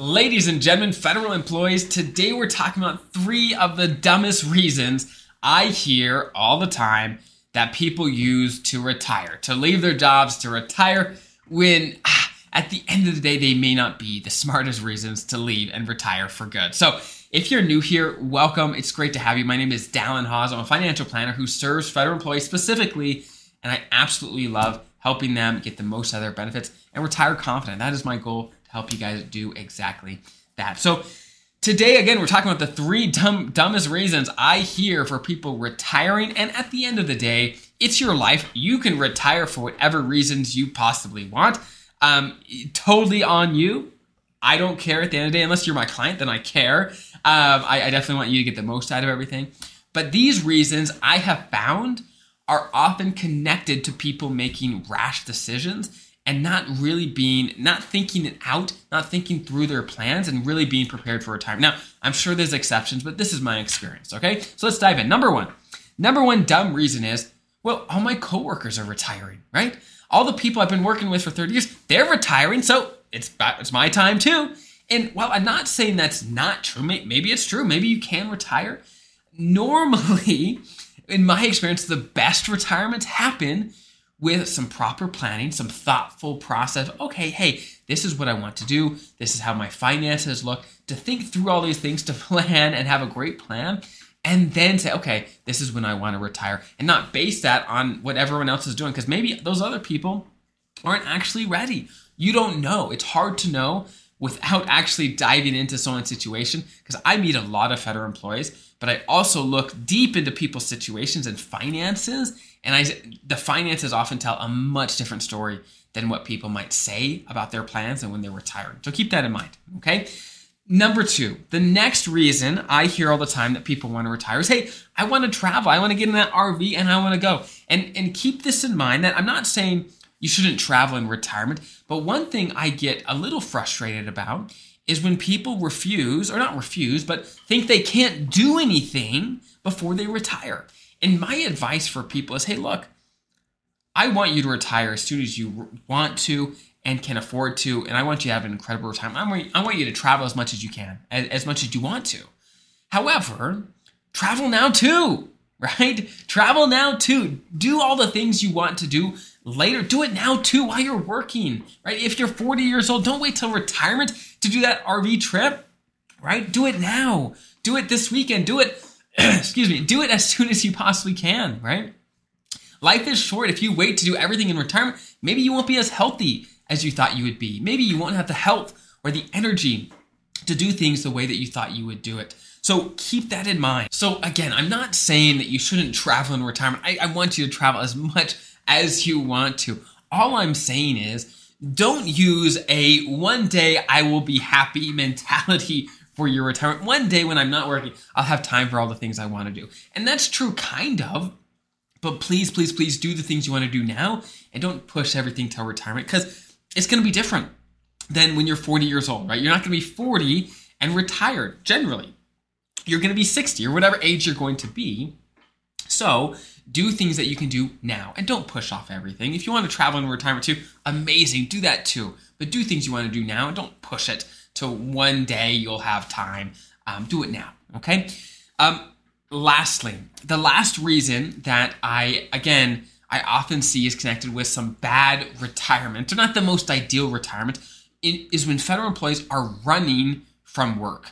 Ladies and gentlemen, federal employees, today we're talking about three of the dumbest reasons I hear all the time that people use to retire, to leave their jobs, to retire when ah, at the end of the day they may not be the smartest reasons to leave and retire for good. So, if you're new here, welcome. It's great to have you. My name is Dallin Haws. I'm a financial planner who serves federal employees specifically, and I absolutely love helping them get the most out of their benefits and retire confident. That is my goal help you guys do exactly that. So, Today, again, we're talking about the three dumb, dumbest reasons I hear for people retiring. And at the end of the day, it's your life. You can retire for whatever reasons you possibly want. Um, totally on you. I don't care at the end of the day, unless you're my client, then I care. Um, I, I definitely want you to get the most out of everything. But these reasons I have found are often connected to people making rash decisions and not really being, not thinking it out, not thinking through their plans and really being prepared for retirement. Now, I'm sure there's exceptions, but this is my experience, okay? So let's dive in. Number one, number one dumb reason is, well, all my coworkers are retiring, right? All the people I've been working with for 30 years, they're retiring, so it's, it's my time too. And while I'm not saying that's not true, maybe it's true, maybe you can retire. Normally, in my experience, the best retirements happen with some proper planning, some thoughtful process. Okay, hey, this is what I want to do. This is how my finances look. To think through all these things, to plan and have a great plan, and then say, okay, this is when I want to retire, and not base that on what everyone else is doing, because maybe those other people aren't actually ready. You don't know. It's hard to know without actually diving into someone's situation because I meet a lot of federal employees, but I also look deep into people's situations and finances and I, the finances often tell a much different story than what people might say about their plans and when they're retiring. So keep that in mind, okay? Number two, the next reason I hear all the time that people want to retire is, hey, I want to travel. I want to get in that RV and I want to go. And, and keep this in mind that I'm not saying you shouldn't travel in retirement, but one thing I get a little frustrated about is when people refuse, or not refuse, but think they can't do anything before they retire. And my advice for people is hey, look, I want you to retire as soon as you want to and can afford to. And I want you to have an incredible retirement. I want, you to travel as much as you can, as much as you want to. However, travel now too, right? Travel now too. Do all the things you want to do later. Do it now too while you're working, right? If you're 40 years old, don't wait till retirement to do that RV trip, right? Do it now. Do it this weekend. Do it excuse me, do it as soon as you possibly can, right? Life is short. If you wait to do everything in retirement, maybe you won't be as healthy as you thought you would be. Maybe you won't have the health or the energy to do things the way that you thought you would do it. So keep that in mind. So again, I'm not saying that you shouldn't travel in retirement. I, I want you to travel as much as you want to. All I'm saying is don't use a one day I will be happy mentality for your retirement. One day when I'm not working, I'll have time for all the things I want to do. And that's true, kind of. But please, please, please do the things you want to do now and don't push everything till retirement because it's going to be different than when you're 40 years old, right? You're not going to be 40 and retired generally. You're going to be 60 or whatever age you're going to be. So do things that you can do now and don't push off everything. If you want to travel in retirement too, amazing, do that too. But do things you want to do now and don't push it to one day you'll have time. Um, do it now, okay? Um, lastly, the last reason that I, again, I often see is connected with some bad retirement, or not the most ideal retirement, is when federal employees are running from work.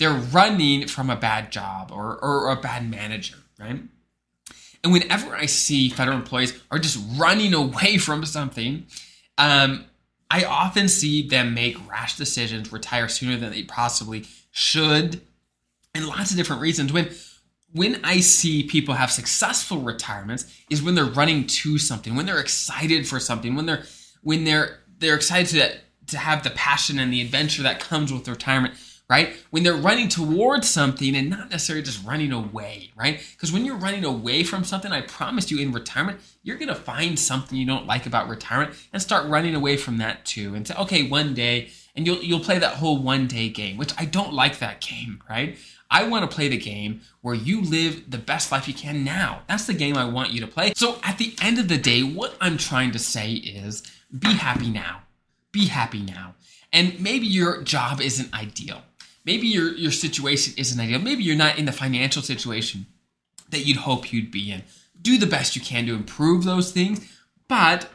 They're running from a bad job or, or a bad manager, right? And whenever I see federal employees are just running away from something, um, I often see them make rash decisions, retire sooner than they possibly should, and lots of different reasons. When when I see people have successful retirements is when they're running to something, when they're excited for something, when they're when they're they're excited to to have the passion and the adventure that comes with retirement right? When they're running towards something and not necessarily just running away, right? Because when you're running away from something, I promise you in retirement, you're to find something you don't like about retirement and start running away from that too. And say, okay, one day, and you'll, you'll play that whole one day game, which I don't like that game, right? I want to play the game where you live the best life you can now. That's the game I want you to play. So at the end of the day, what I'm trying to say is be happy now. Be happy now. And maybe your job isn't ideal. Maybe your, your situation isn't ideal. Maybe you're not in the financial situation that you'd hope you'd be in. Do the best you can to improve those things, but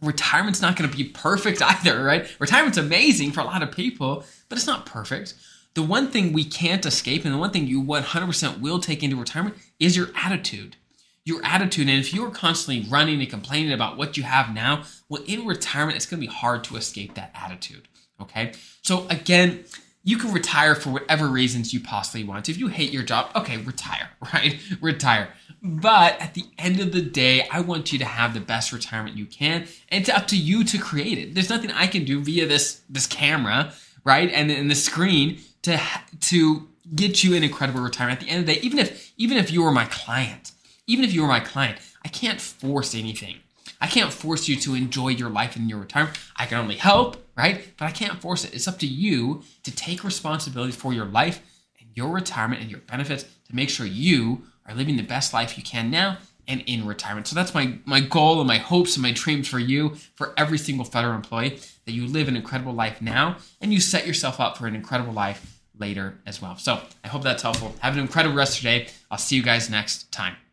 retirement's not going to be perfect either, right? Retirement's amazing for a lot of people, but it's not perfect. The one thing we can't escape, and the one thing you 100% will take into retirement is your attitude. Your attitude. And if you're constantly running and complaining about what you have now, well, in retirement, it's going to be hard to escape that attitude. Okay. So, again, you can retire for whatever reasons you possibly want. If you hate your job, okay, retire, right? retire. But at the end of the day, I want you to have the best retirement you can, and it's up to you to create it. There's nothing I can do via this this camera, right, and, and the screen to to get you an incredible retirement. At the end of the day, even if even if you were my client, even if you were my client, I can't force anything. I can't force you to enjoy your life in your retirement. I can only help, right? But I can't force it. It's up to you to take responsibility for your life and your retirement and your benefits to make sure you are living the best life you can now and in retirement. So that's my my goal and my hopes and my dreams for you, for every single federal employee, that you live an incredible life now and you set yourself up for an incredible life later as well. So I hope that's helpful. Have an incredible rest of your day. I'll see you guys next time.